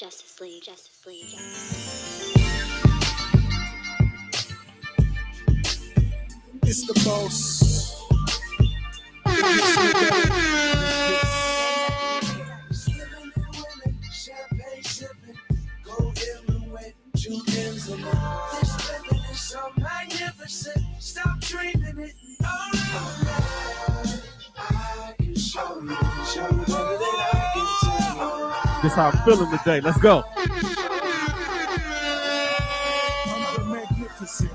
Justice League, Justice League, Justice League. It's the most. It gets me better. Champagne sipping, gold everywhere, two M's in it. This living is so magnificent. Stop dreaming it. Oh, I can show you, show you This how I'm feeling today. Let's go.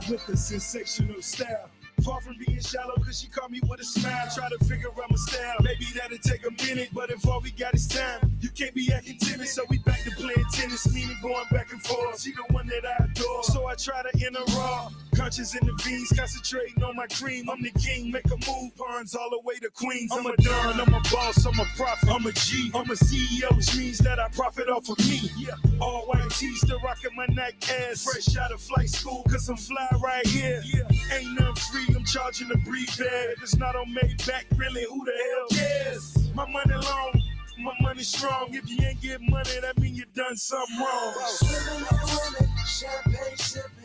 With sensational style. Far from being shallow, cause she caught me with a smile. Try to figure out my style. Maybe that'll take a minute, but if all we got is time, you can't be acting timid. So we back to playing tennis, meaning going back and forth. She the one that I adore. So I try to. Conscious in the veins, concentrating on my cream. I'm the king, make a move, pawns all the way to Queens. I'm a don, I'm a boss, I'm a prophet, I'm a G, I'm a CEO, which means that I profit off of me. Yeah, all white tees, still rocking my Nike ass. Fresh out of flight school, cause I'm fly right here. Yeah, ain't nothing free, I'm charging the breathe bag. If it's not on Maybach, really, who the hell cares? My money long. My money strong. If you ain't get money, that mean you done something wrong. Swimming in women, champagne sipping,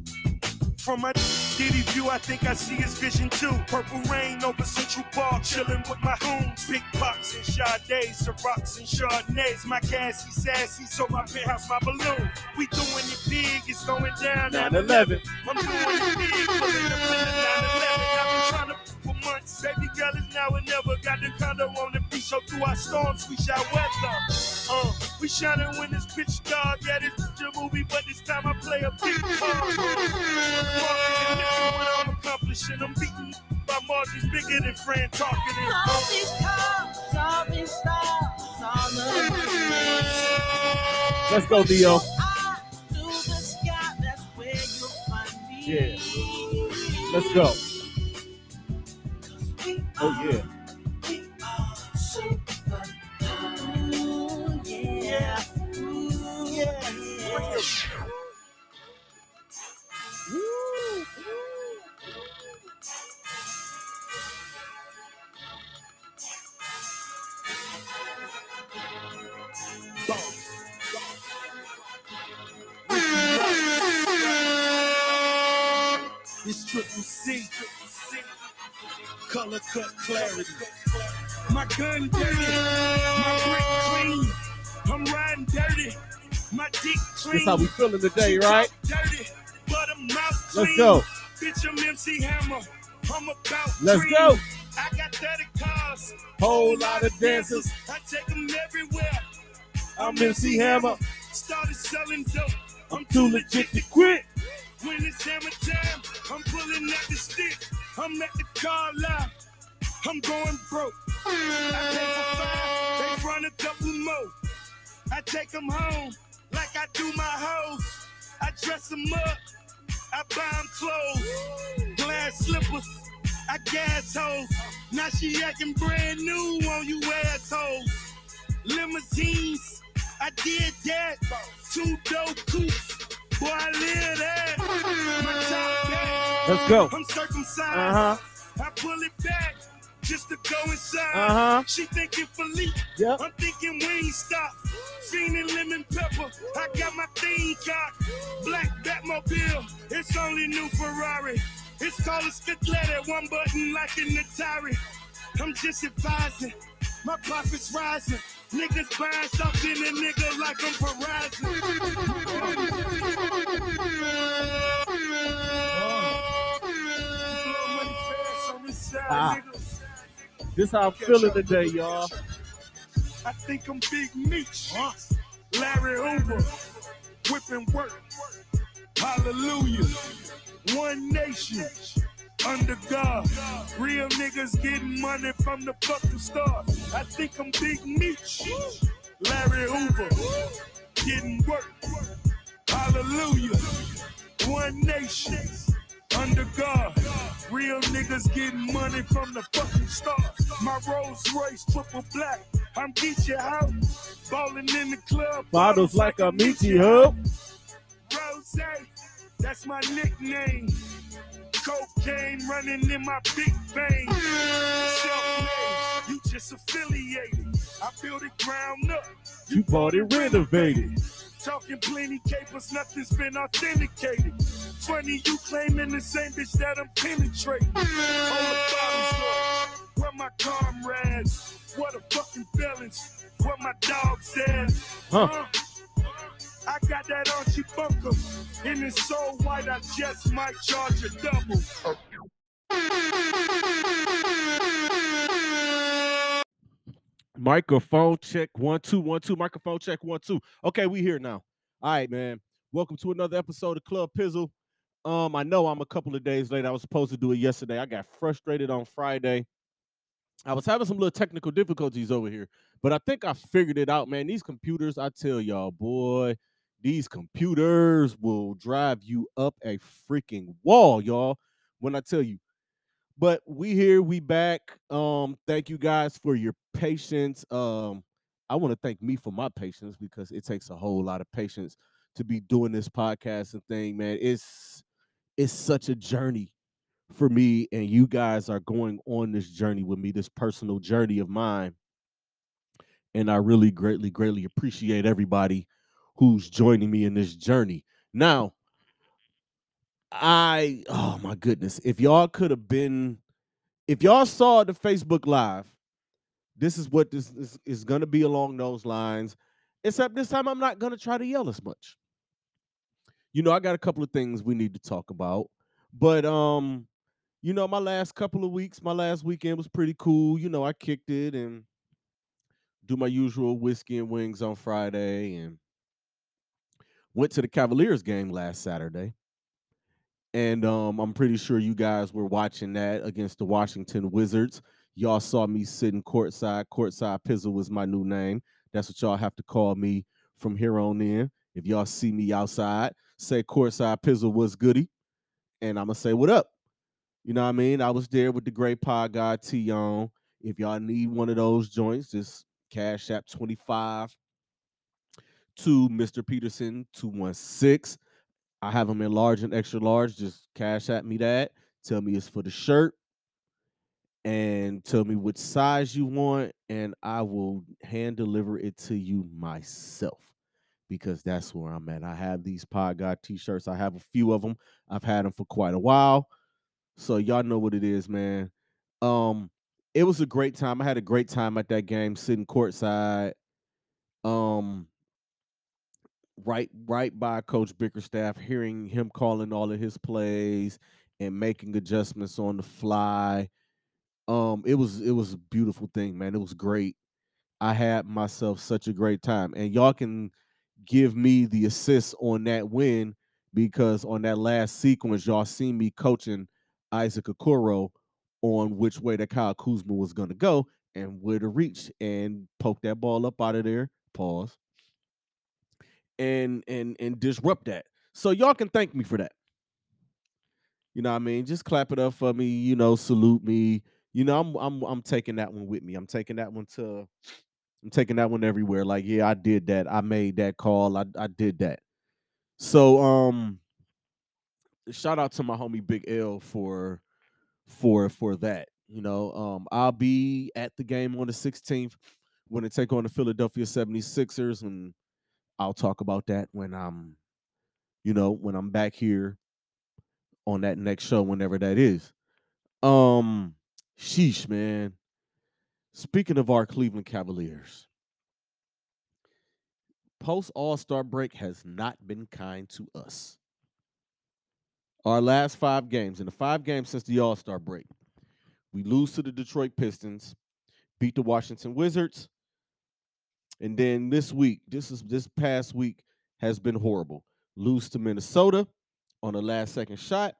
From my Diddy view, I think I see his vision too. Purple rain over Central Park, chilling with my homes. Big pops and Sades, Cirocs and Chardonnays. My gassy, sassy, so my penthouse, my balloon. We doing it big, it's going down. 9/11. I'm doing it big, pulling the pin of 9/11. I've been trying to months. Baby girl is now and never. Got the condo on the beach, so through our storms we shall weather. Uh, we shining when it's pitch dark. Yeah, this is a movie, but this time I play a big part. Marketing, this is what I'm accomplishing. I'm beating by margins bigger than Fran talking and All these cars, all these stars, all of Let's go, Leo. Eye to the sky, that's where you'll find me. Yeah. Let's go. Oh yeah. My dick clean. This how we feeling today, right? Dirty, but I'm out Let's go. Bitch, I'm MC Hammer. I'm about Let's go. I got 30 cars. Whole lot of dancers. I take them everywhere. I'm MC Hammer. Started selling dope. I'm Too legit to quit. When it's hammer time, I'm pulling out the stick. I'm at the car lot. I'm going broke. I pay for five, they run a couple more. I take them home like I do my hoes. I dress them up, I buy them clothes. Glass slippers, I gas hoes. Now she acting brand new on you assholes. Limousines, I did that. Two dope coupes, boy, I live that. My top Let's go. I'm circumcised. Uh huh. I pull it back just to go inside. Uh-huh. She thinking Philippe. Yep. I'm thinking Wingstop. Fiending lemon pepper. I got my thing cocked. Black Batmobile. It's only new Ferrari. It's called a Scaglietti. One button like an Atari. I'm just advising. My profits rising. Niggas buying stuff in a nigga like I'm Verizon. Ah. This how I'm feeling today, y'all. I think I'm Big Meech. Larry Hoover. Whipping work. Hallelujah. One nation. Under God. Real niggas getting money from the fucking start. I think I'm Big Meech. Larry Hoover. Getting work. Hallelujah. One nation. Under God. Real niggas getting money from the fucking start. My Rolls Royce triple black. I'm Geechee out. Ballin' in the club. Bottles like a meaty hub. Rose, that's my nickname. Cocaine running in my big veins. Self-made, you just affiliated. I built it ground up. You bought it renovated. Talking plenty capers, nothing's been authenticated. Funny, you claiming the same bitch that I'm penetrating. Hold the. Where my comrades? What a fucking balance. Where my dogs at? Huh. I got that Archie Bunker, and it's so white I just might charge a double. Microphone check one two one two. Microphone check one two. Okay, we here now. All right, man. Welcome to another episode of Club Pizzle. Um, I know I'm a couple of days late. I was supposed to do it yesterday. I got frustrated on Friday. I was having some little technical difficulties over here, but I think I figured it out, man. These computers, I tell y'all, boy, these computers will drive you up a freaking wall, y'all. When I tell you, but we here, we back. Um, thank you guys for your patience. Um, I want to thank me for my patience because it takes a whole lot of patience to be doing this podcast and thing, man. It's it's such a journey for me, and you guys are going on this journey with me, this personal journey of mine. And I really greatly, greatly appreciate everybody who's joining me in this journey. Now, I oh my goodness, if y'all could have been, if y'all saw the Facebook Live, this is what this is, is gonna be along those lines. Except this time I'm not gonna try to yell as much. You know, I got a couple of things we need to talk about. But um, you know, my last couple of weeks, my last weekend was pretty cool. You know, I kicked it and do my usual whiskey and wings on Friday and went to the Cavaliers game last Saturday. And um, I'm pretty sure you guys were watching that against the Washington Wizards. Y'all saw me sitting courtside. Courtside Pizzle was my new name. That's what y'all have to call me from here on in. If y'all see me outside, say courtside Pizzle was goody. And I'm gonna say what up. You know what I mean? I was there with the great pod guy T on. If y'all need one of those joints, just cash app 25 to Mr. Peterson 216. I have them in large and extra large. Just cash at me that. Tell me it's for the shirt and tell me which size you want, and I will hand deliver it to you myself because that's where I'm at. I have these Pod God t-shirts. I have a few of them. I've had them for quite a while. So y'all know what it is, man. Um, it was a great time. I had a great time at that game, sitting courtside. Um, right, right by Coach Bickerstaff, hearing him calling all of his plays and making adjustments on the fly. Um, it was it was a beautiful thing, man. It was great. I had myself such a great time, and y'all can give me the assist on that win because on that last sequence, y'all seen me coaching Isaac Okoro on which way that Kyle Kuzma was going to go and where to reach and poke that ball up out of there. Pause. And and and disrupt that. So y'all can thank me for that. You know what I mean? Just clap it up for me, you know, salute me. You know, I'm I'm I'm taking that one with me. I'm taking that one to I'm taking that one everywhere. Like, yeah, I did that. I made that call. I I did that. So um shout out to my homie Big L for for for that. You know, um, I'll be at the game on the 16th when they take on the Philadelphia 76ers, and I'll talk about that when I'm, you know, when I'm back here on that next show, whenever that is. Um, sheesh, man. Speaking of our Cleveland Cavaliers, post All Star break has not been kind to us our last five games, in the five games since the All Star break, we lose to the Detroit Pistons, beat the Washington Wizards, and then this week, this is this past week has been horrible. Lose to Minnesota on the last second shot,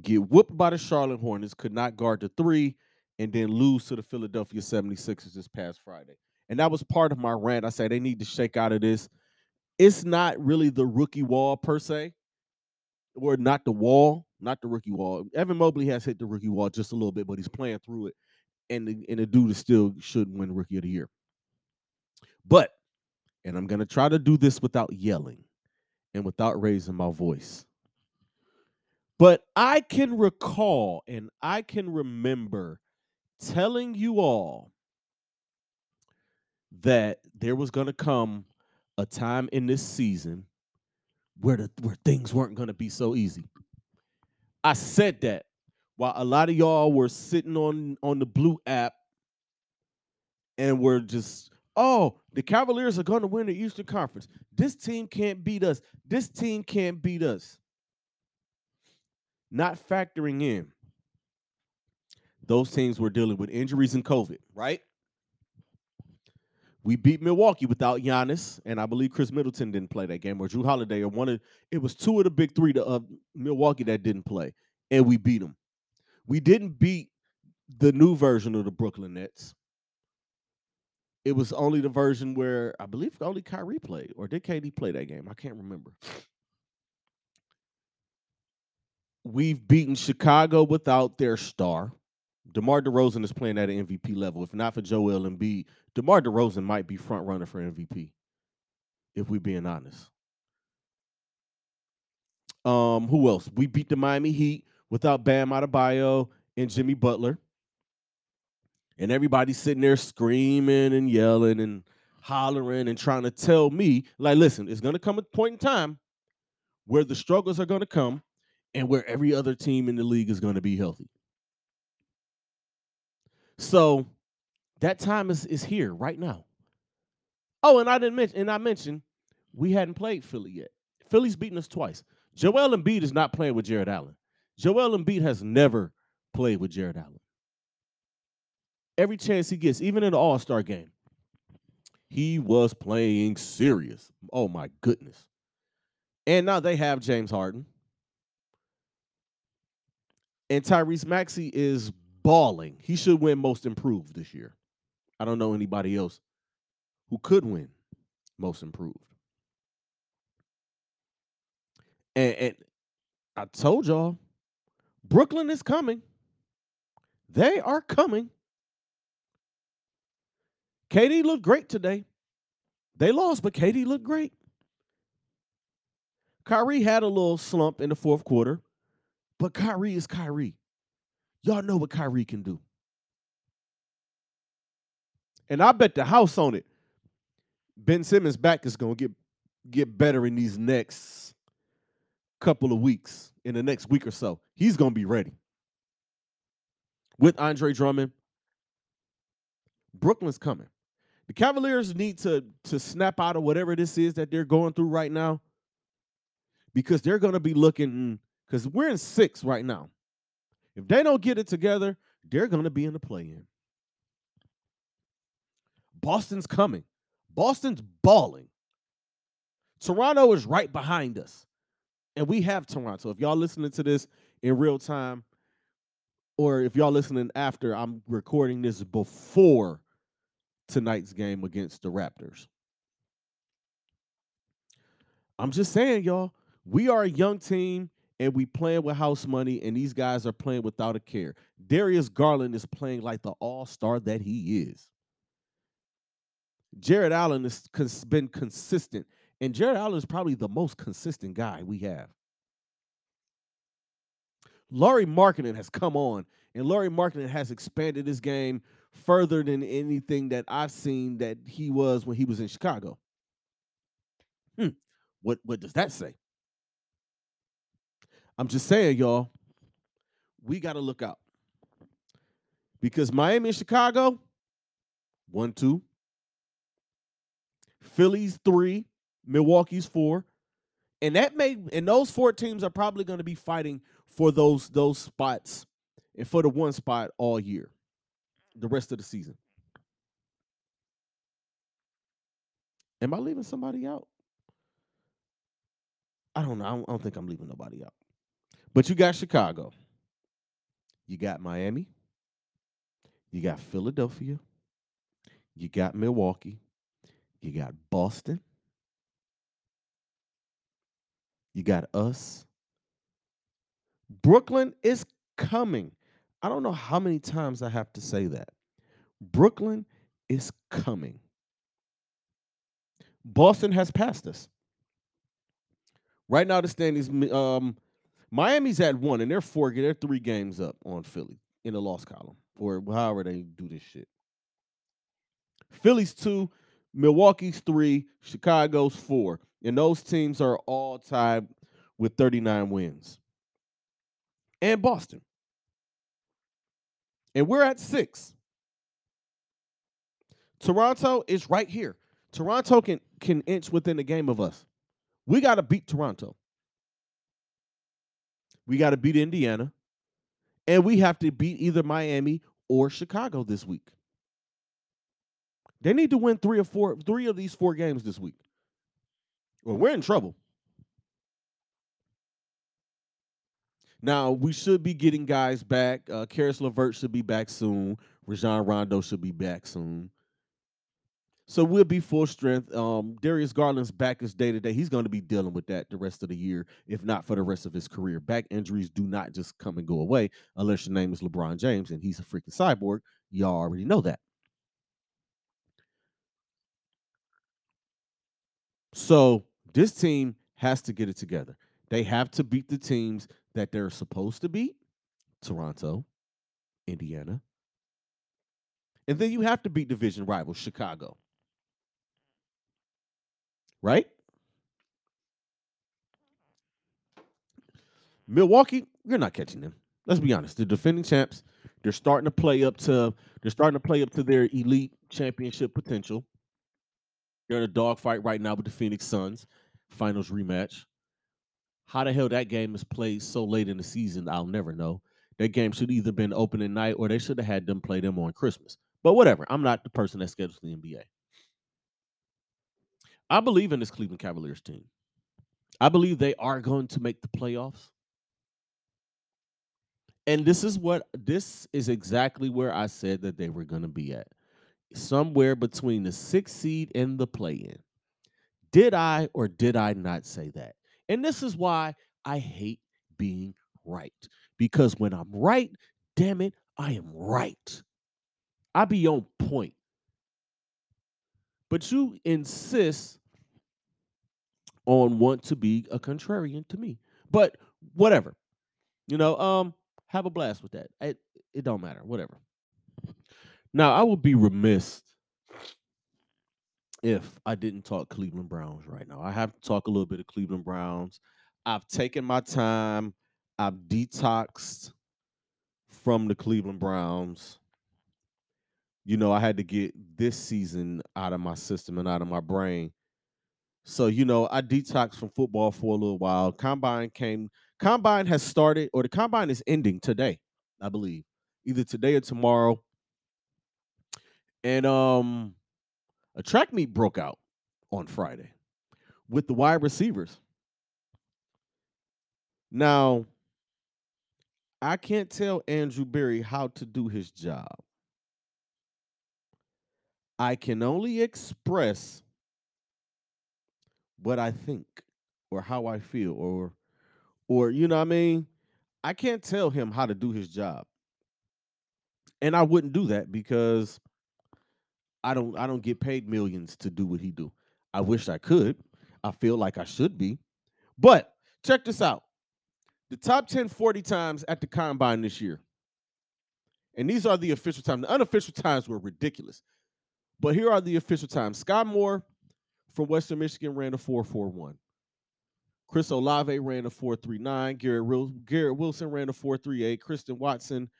get whooped by the Charlotte Hornets, could not guard the three, and then lose to the Philadelphia 76ers this past Friday. And that was part of my rant. I said they need to shake out of this. It's not really the rookie wall per se or not the wall, not the rookie wall. Evan Mobley has hit the rookie wall just a little bit, but he's playing through it. and the, and the dude still should win rookie of the year. But and I'm gonna try to do this without yelling and without raising my voice. But I can recall and I can remember telling you all that there was going to come a time in this season where the where things weren't going to be so easy. I said that while a lot of y'all were sitting on on the blue app and were just oh the Cavaliers are going to win the Eastern Conference. This team can't beat us. This team can't beat us. Not factoring in those teams were dealing with injuries and COVID, right? We beat Milwaukee without Giannis, and I believe Khris Middleton didn't play that game, or Jrue Holiday, or one of it was two of the big three to, of Milwaukee that didn't play, and we beat them. We didn't beat the new version of the Brooklyn Nets. It was only the version where I believe only Kyrie played, or did KD play that game? I can't remember. We've beaten Chicago without their star. DeMar DeRozan is playing at an MVP level. If not for Joel Embiid, DeMar DeRozan might be front runner for MVP. If we're being honest. Um, who else? We beat the Miami Heat without Bam Adebayo and Jimmy Butler. And everybody's sitting there screaming and yelling and hollering and trying to tell me, like, listen, it's gonna come a point in time where the struggles are gonna come and where every other team in the league is gonna be healthy. So that time is is here right now. Oh, and I didn't mention, and I mentioned we hadn't played Philly yet. Philly's beaten us twice. Joel Embiid is not playing with Jarrett Allen. Joel Embiid has never played with Jarrett Allen. Every chance he gets, even in the All Star game, he was playing serious. Oh my goodness! And now they have James Harden, and Tyrese Maxey is balling. He should win Most Improved this year. I don't know anybody else who could win Most Improved. And, and I told y'all, Brooklyn is coming. They are coming. KD looked great today. They lost, but KD looked great. Kyrie had a little slump in the fourth quarter, but Kyrie is Kyrie. Y'all know what Kyrie can do. And I bet the house on it. Ben Simmons' back is gonna get get better in these next couple of weeks, in the next week or so. He's gonna be ready. With Andre Drummond, Brooklyn's coming. The Cavaliers need to to snap out of whatever this is that they're going through right now, because they're gonna be looking. Because we're in six right now. If they don't get it together, they're gonna be in the play-in. Boston's coming. Boston's balling. Toronto is right behind us. And we have Toronto. If y'all listening to this in real time, or if y'all listening after, I'm recording this before tonight's game against the Raptors. I'm just saying, y'all, we are a young team and we playing with house money, and these guys are playing without a care. Darius Garland is playing like the all-star that he is. Jarrett Allen has cons- been consistent, and Jarrett Allen is probably the most consistent guy we have. Lauri Markkanen has come on, and Lauri Markkanen has expanded his game further than anything that I've seen that he was when he was in Chicago. Hmm. What what does that say? I'm just saying, y'all, we got to look out. Because Miami and Chicago, one, two. Phillies three, Milwaukee's four. And that may and those four teams are probably going to be fighting for those those spots and for the one spot all year, the rest of the season. Am I leaving somebody out? I don't know. I don't, I don't think I'm leaving nobody out. But you got Chicago. You got Miami. You got Philadelphia. You got Milwaukee. You got Boston. You got us. Brooklyn is coming. I don't know how many times I have to say that. Brooklyn is coming. Boston has passed us. Right now, the standings, um, Miami's at one, and they're four, they're three games up on Philly in the loss column, or however they do this shit. Philly's two, Milwaukee's three, Chicago's four, and those teams are all tied with 39 wins. And Boston. And we're at six. Toronto is right here. Toronto can can inch within the game of us. We got to beat Toronto. We got to beat Indiana. And we have to beat either Miami or Chicago this week. They need to win three or four, three of these four games this week. Well, we're in trouble. Now we should be getting guys back. Uh Caris LeVert should be back soon. Rajon Rondo should be back soon. So we'll be full strength. Um, Darius Garland's back is day to day. He's going to be dealing with that the rest of the year, if not for the rest of his career. Back injuries do not just come and go away unless your name is LeBron James and he's a freaking cyborg. Y'all already know that. So this team has to get it together. They have to beat the teams that they're supposed to beat Toronto, Indiana. And then you have to beat division rival Chicago. Right? Milwaukee, you're not catching them. Let's be honest. The defending champs, they're starting to play up to they're starting to play up to their elite championship potential. They're in a dogfight right now with the Phoenix Suns, finals rematch. How the hell that game is played so late in the season, I'll never know. That game should either been opening night or they should have had them play them on Christmas. But whatever. I'm not the person that schedules the NBA. I believe in this Cleveland Cavaliers team. I believe they are going to make the playoffs. And this is what this is exactly where I said that they were going to be at. Somewhere between the sixth seed and the play in. Did I or did I not say that? And this is why I hate being right. Because when I'm right, damn it, I am right. I be on point. But you insist on want to be a contrarian to me. But whatever. You know, um, have a blast with that. It it don't matter. Whatever. Now I would be remiss if I didn't talk Cleveland Browns right now. I have to talk a little bit of Cleveland Browns. I've taken my time. I've detoxed from the Cleveland Browns. You know, I had to get this season out of my system and out of my brain. So, you know, I detoxed from football for a little while. Combine came, Combine has started, or the Combine is ending today, I believe. Either today or tomorrow. And um a track meet broke out on Friday with the wide receivers. Now, I can't tell Andrew Berry how to do his job. I can only express what I think or how I feel or or you know what I mean? I can't tell him how to do his job. And I wouldn't do that because I don't I don't get paid millions to do what he do. I wish I could. I feel like I should be. But check this out. The top 10 40 times at the combine this year. And these are the official times. The unofficial times were ridiculous. But here are the official times. Scott Moore from Western Michigan ran a 441. Chris Olave ran a 439. Garrett, Garrett Wilson ran a 438. Christian Watson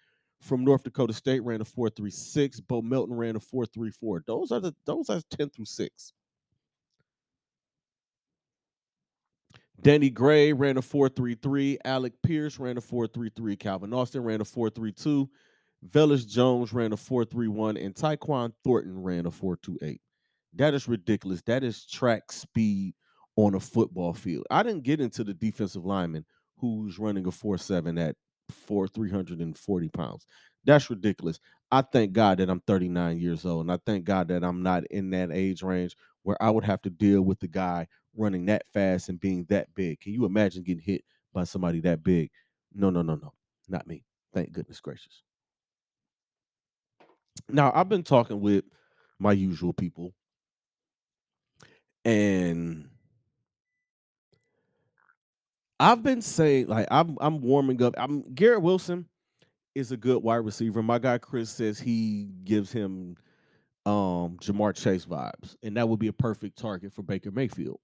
from North Dakota State ran a 436. Bo Melton ran a 434. Those are the those are 10 through 6. Danny Gray ran a 433. Alec Pierce ran a 433. Calvin Austin ran a 432. Velus Jones ran a 431. And Tyquan Thornton ran a 428. That is ridiculous. That is track speed on a football field. I didn't get into the defensive lineman who's running a 4-7 at four 340 pounds. That's ridiculous. I thank God that I'm 39 years old, and I thank God that I'm not in that age range where I would have to deal with the guy running that fast and being that big. Can you imagine getting hit by somebody that big? No, no, no, no, not me. Thank goodness gracious. Now, I've been talking with my usual people, and I've been saying like I'm I'm warming up. I'm Garrett Wilson is a good wide receiver. My guy Chris says he gives him um Ja'Marr Chase vibes, and that would be a perfect target for Baker Mayfield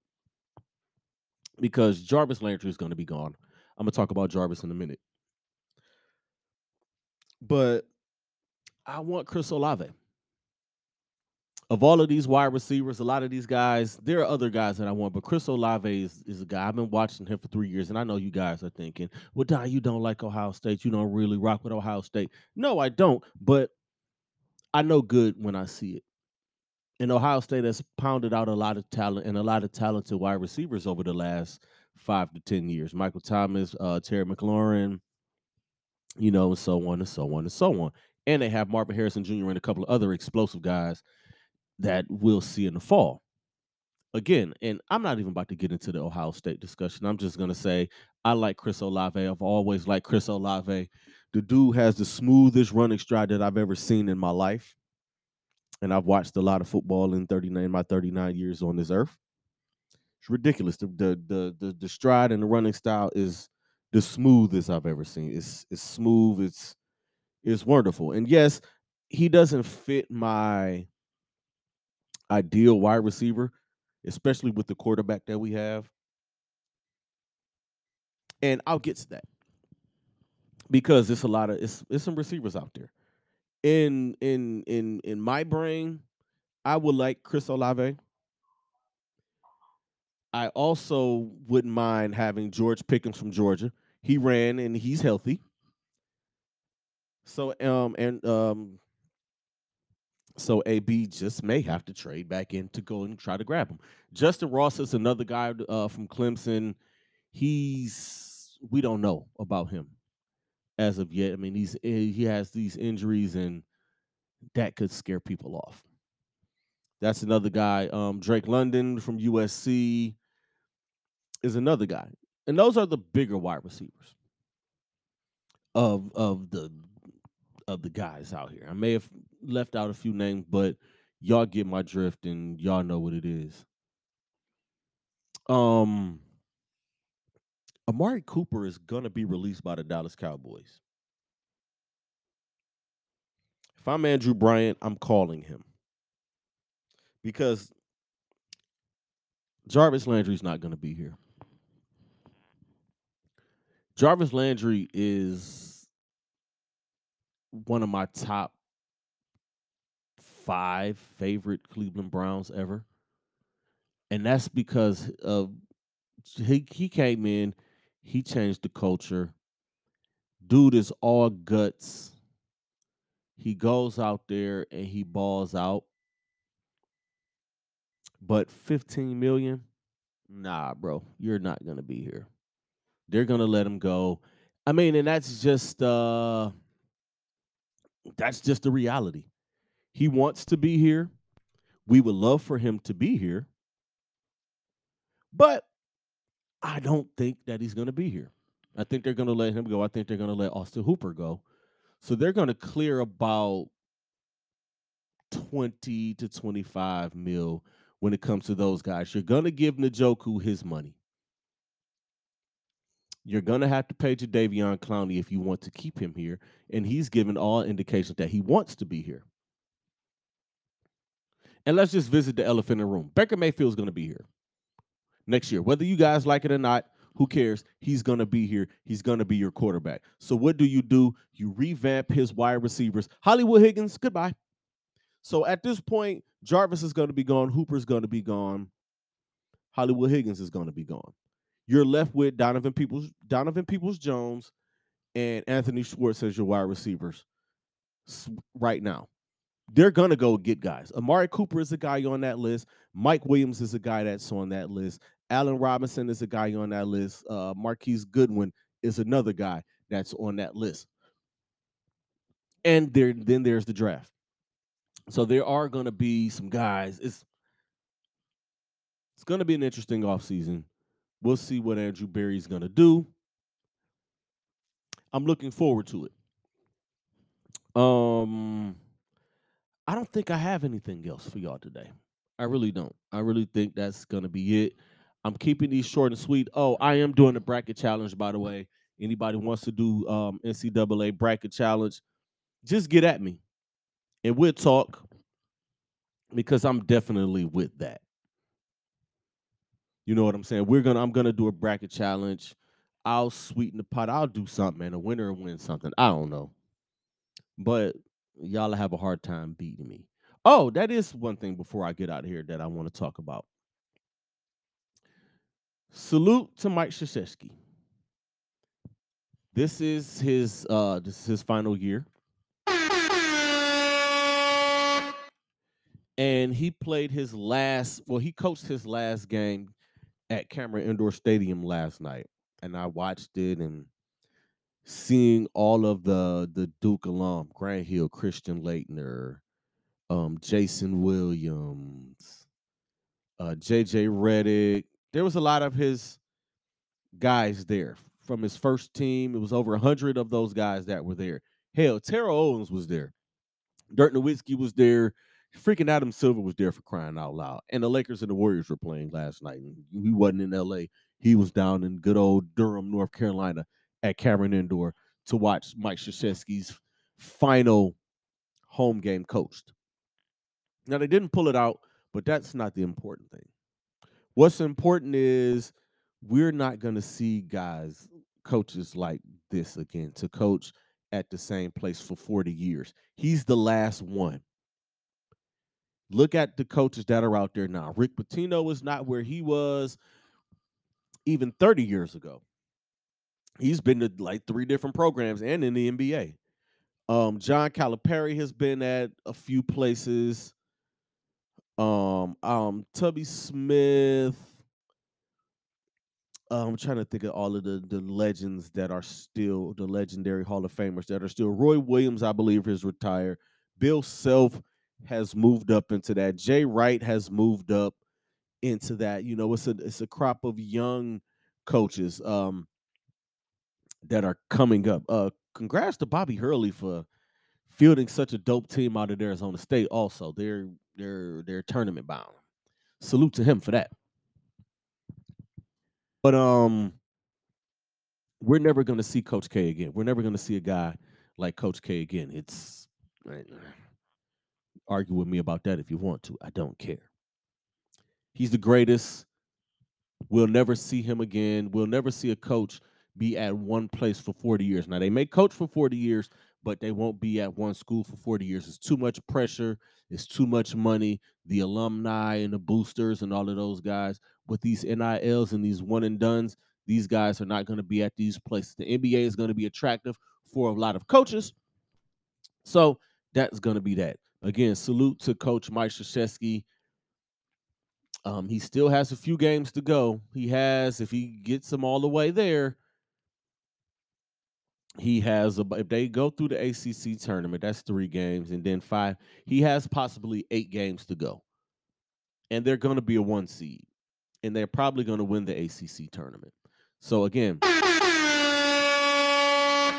because Jarvis Landry is going to be gone. I'm gonna talk about Jarvis in a minute, but I want Chris Olave. Of all of these wide receivers, a lot of these guys, there are other guys that I want, but Chris Olave is, is a guy. I've been watching him for three years, and I know you guys are thinking, well, Don, you don't like Ohio State. You don't really rock with Ohio State. No, I don't, but I know good when I see it. And Ohio State has pounded out a lot of talent and a lot of talented wide receivers over the last five to 10 years. Michael Thomas, uh, Terry McLaurin, you know, and so on and so on and so on. And they have Marvin Harrison Jr. and a couple of other explosive guys that we'll see in the fall. Again, and I'm not even about to get into the Ohio State discussion. I'm just gonna say I like Chris Olave. I've always liked Chris Olave. The dude has the smoothest running stride that I've ever seen in my life. And I've watched a lot of football in 39 my 39 years on this earth. It's ridiculous. The the the the, the stride and the running style is the smoothest I've ever seen. It's it's smooth. It's it's wonderful. And yes, he doesn't fit my ideal wide receiver, especially with the quarterback that we have. And I'll get to that because it's a lot of it's it's some receivers out there. In in in in my brain, I would like Chris Olave. I also wouldn't mind having George Pickens from Georgia. He ran and he's healthy. So um and um so AB just may have to trade back in to go and try to grab him. Justyn Ross is another guy uh, from Clemson. He's we don't know about him as of yet. I mean, he's eh, he has these injuries and that could scare people off. That's another guy. Um, Drake London from USC is another guy, and those are the bigger wide receivers of of the of the guys out here. I may have left out a few names, but y'all get my drift and y'all know what it is. Um Amari Cooper is gonna be released by the Dallas Cowboys. If I'm Andrew Bryant, I'm calling him. Because Jarvis Landry's not gonna be here. Jarvis Landry is one of my top five favorite Cleveland Browns ever. And that's because of he he came in, he changed the culture. Dude is all guts. He goes out there and he balls out. But 15 million? Nah, bro. You're not gonna be here. They're gonna let him go. I mean, and that's just uh that's just the reality. He wants to be here. We would love for him to be here. But I don't think that he's going to be here. I think they're going to let him go. I think they're going to let Austin Hooper go. So they're going to clear about 20 to 25 mil when it comes to those guys. You're going to give Njoku his money. You're going to have to pay to Jadeveon Clowney if you want to keep him here. And he's given all indications that he wants to be here. And let's just visit the elephant in the room. Baker Mayfield's going to be here next year. Whether you guys like it or not, who cares? He's going to be here. He's going to be your quarterback. So what do you do? You revamp his wide receivers. Hollywood Higgins, goodbye. So at this point, Jarvis is going to be gone. Hooper's going to be gone. Hollywood Higgins is going to be gone. You're left with Donovan Peoples, Donovan Peoples Jones, and Anthony Schwartz as your wide receivers right now. They're gonna go get guys. Amari Cooper is a guy on that list. Mike Williams is a guy that's on that list. Allen Robinson is a guy on that list. Uh, Marquise Goodwin is another guy that's on that list. And there, then there's the draft. So there are going to be some guys. It's it's going to be an interesting offseason. We'll see what Andrew Berry's going to do. I'm looking forward to it. Um, I don't think I have anything else for y'all today. I really don't. I really think that's gonna be it. I'm keeping these short and sweet. Oh, I am doing the bracket challenge, by the way. Anybody wants to do um, NCAA bracket challenge, just get at me, and we'll talk. Because I'm definitely with that. You know what I'm saying? We're gonna. I'm gonna do a bracket challenge. I'll sweeten the pot. I'll do something, man. A winner will win something. I don't know, but y'all have a hard time beating me. Oh, that is one thing before I get out here that I want to talk about. Salute to Mike Krzyzewski. This is his uh this is his final year. And he played his last, well, he coached his last game at Cameron Indoor Stadium last night. And I watched it and seeing all of the the Duke alum, Grant Hill, Christian Laettner, um, Jason Williams, uh, JJ Redick. There was a lot of his guys there from his first team. It was over 100 of those guys that were there. Hell, Terrell Owens was there. Dirk Nowitzki was there. Freaking Adam Silver was there for crying out loud. And the Lakers and the Warriors were playing last night. And he wasn't in LA. He was down in good old Durham, North Carolina at Cameron Indoor to watch Mike Krzyzewski's final home game coached. Now they didn't pull it out, but that's not the important thing. What's important is we're not going to see guys, coaches like this again to coach at the same place for 40 years. He's the last one. Look at the coaches that are out there now. Rick Pitino is not where he was even 30 years ago. He's been to like three different programs and in the NBA. Um, John Calipari has been at a few places. Um, um, Tubby Smith. Uh, I'm trying to think of all of the the legends that are still the legendary Hall of Famers that are still. Roy Williams, I believe, is retired. Bill Self has moved up into that. Jay Wright has moved up into that. You know, it's a it's a crop of young coaches um that are coming up. Uh congrats to Bobby Hurley for fielding such a dope team out of Arizona State. Also, they're they're they're tournament bound. Salute to him for that. But um, we're never going to see Coach K again. We're never going to see a guy like Coach K again. It's argue with me about that if you want to. I don't care. He's the greatest. We'll never see him again. We'll never see a coach be at one place for 40 years. Now they may coach for 40 years, but they won't be at one school for 40 years. It's too much pressure. It's too much money. The alumni and the boosters and all of those guys with these NILs and these one and duns, these guys are not going to be at these places. The NBA is going to be attractive for a lot of coaches. So that's going to be that. Again, salute to Coach Mike Krzyzewski. Um, he still has a few games to go. He has, if he gets them all the way there, he has a, if they go through the ACC tournament, that's three games, and then five. He has possibly eight games to go, and they're going to be a one seed, and they're probably going to win the ACC tournament. So again,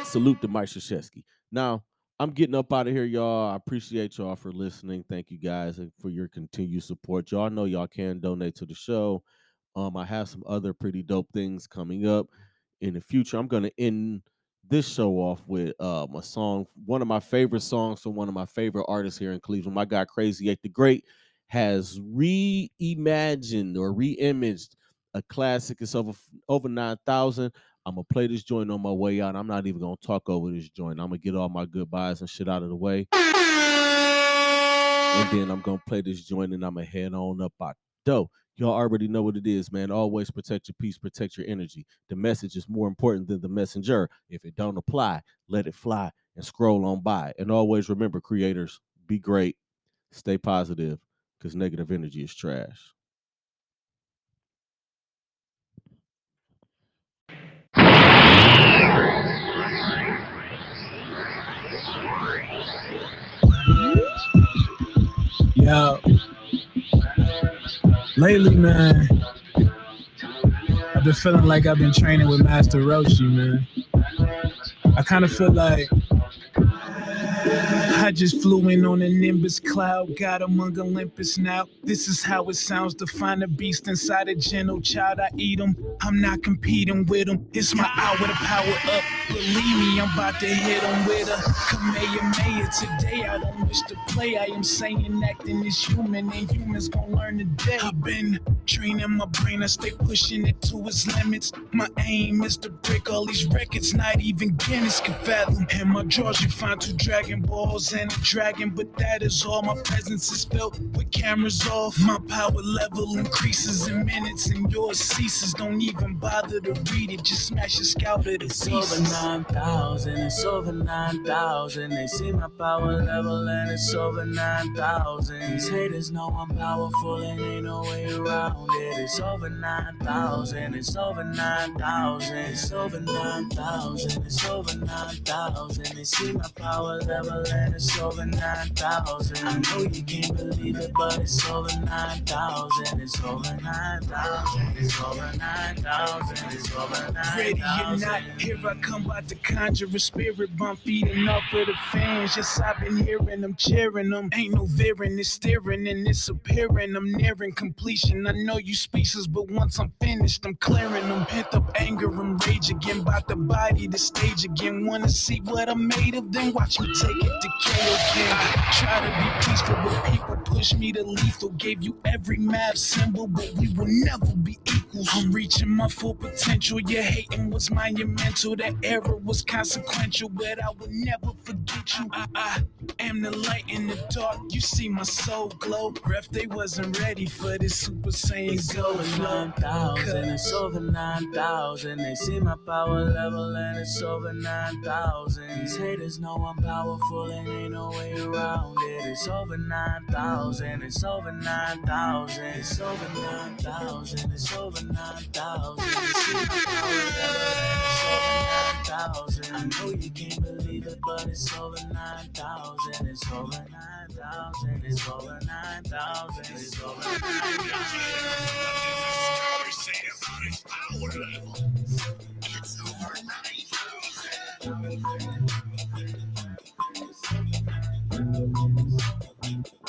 salute to Mike Krzyzewski. Now I'm getting up out of here, y'all. I appreciate y'all for listening. Thank you guys for your continued support. Y'all know y'all can donate to the show. Um, I have some other pretty dope things coming up in the future. I'm gonna end this show off with um, a song, one of my favorite songs from one of my favorite artists here in Cleveland. My guy Crazy Eight the Great has reimagined or reimaged a classic. It's over over nine thousand. I'm gonna play this joint on my way out. I'm not even gonna talk over this joint. I'm gonna get all my goodbyes and shit out of the way, and then I'm gonna play this joint and I'm gonna head on up out dough. Y'all already know what it is, man. Always protect your peace, protect your energy. The message is more important than the messenger. If it don't apply, let it fly and scroll on by. And always remember, creators, be great, stay positive, because negative energy is trash. Yo. Lately, man, I've been feeling like I've been training with Master Roshi, man. I kind of feel like I just flew in on a Nimbus cloud, got among Olympus now. This is how it sounds to find a beast inside a gentle child. I eat them, I'm not competing with them. It's my hour to power up. Believe me, I'm about to hit them with a Kamehameha today. I don't wish to play, I am saying acting is human, and humans gon' learn today. I've been training my brain, I stay pushing it to its limits. My aim is to break all these records, not even Guinness can fathom. In my drawers, you find two Dragon Balls and a dragon, but that is all. My presence is felt with cameras off. My power level increases in minutes, and yours ceases. Don't even bother to read it, just smash your scalp to the It's over 9,000, it's over 9,000. They see my power level and it's over 9,000. These haters know I'm powerful and ain't no way around it. It's over 9,000, it's over 9,000. It's over 9,000, it's over 9,000. They see my power level and it's over 9,000. I know you can't believe it, but it's over 9,000. It's over 9,000, it's over 9,000. It's over 9,000. Ready or not, here I come about to conjure a spirit bomb feeding off of the fans. Yes, I've been hearing them cheering them. Ain't no veering, it's steering and it's appearing. I'm nearing completion. I know you speechless, but once I'm finished, I'm clearing them. Pent up anger and rage again, about the body, the stage again. Wanna see what I'm made of? Then watch me take it to KO again. Try to be peaceful, but people push me to lethal. Gave you every math symbol, but we will never be equals. I'm reaching my full potential. Your hating was monumental. That error was consequential, but I will never forget you. I, I am the light in the dark. You see my soul glow. Ref, they wasn't ready for this Super Saiyan It's Go over flow. 9,000, it's over 9,000. They see my power level and it's over 9,000. These haters know I'm powerful and ain't no way around it. It's over 9,000, it's over 9,000. It's over 9,000, it's over 9,000. They see my power level and it's over 9,000. I know you can't believe it, but it's over 9,000. It's over 9,000, it's over 9,000. It's over 9,000.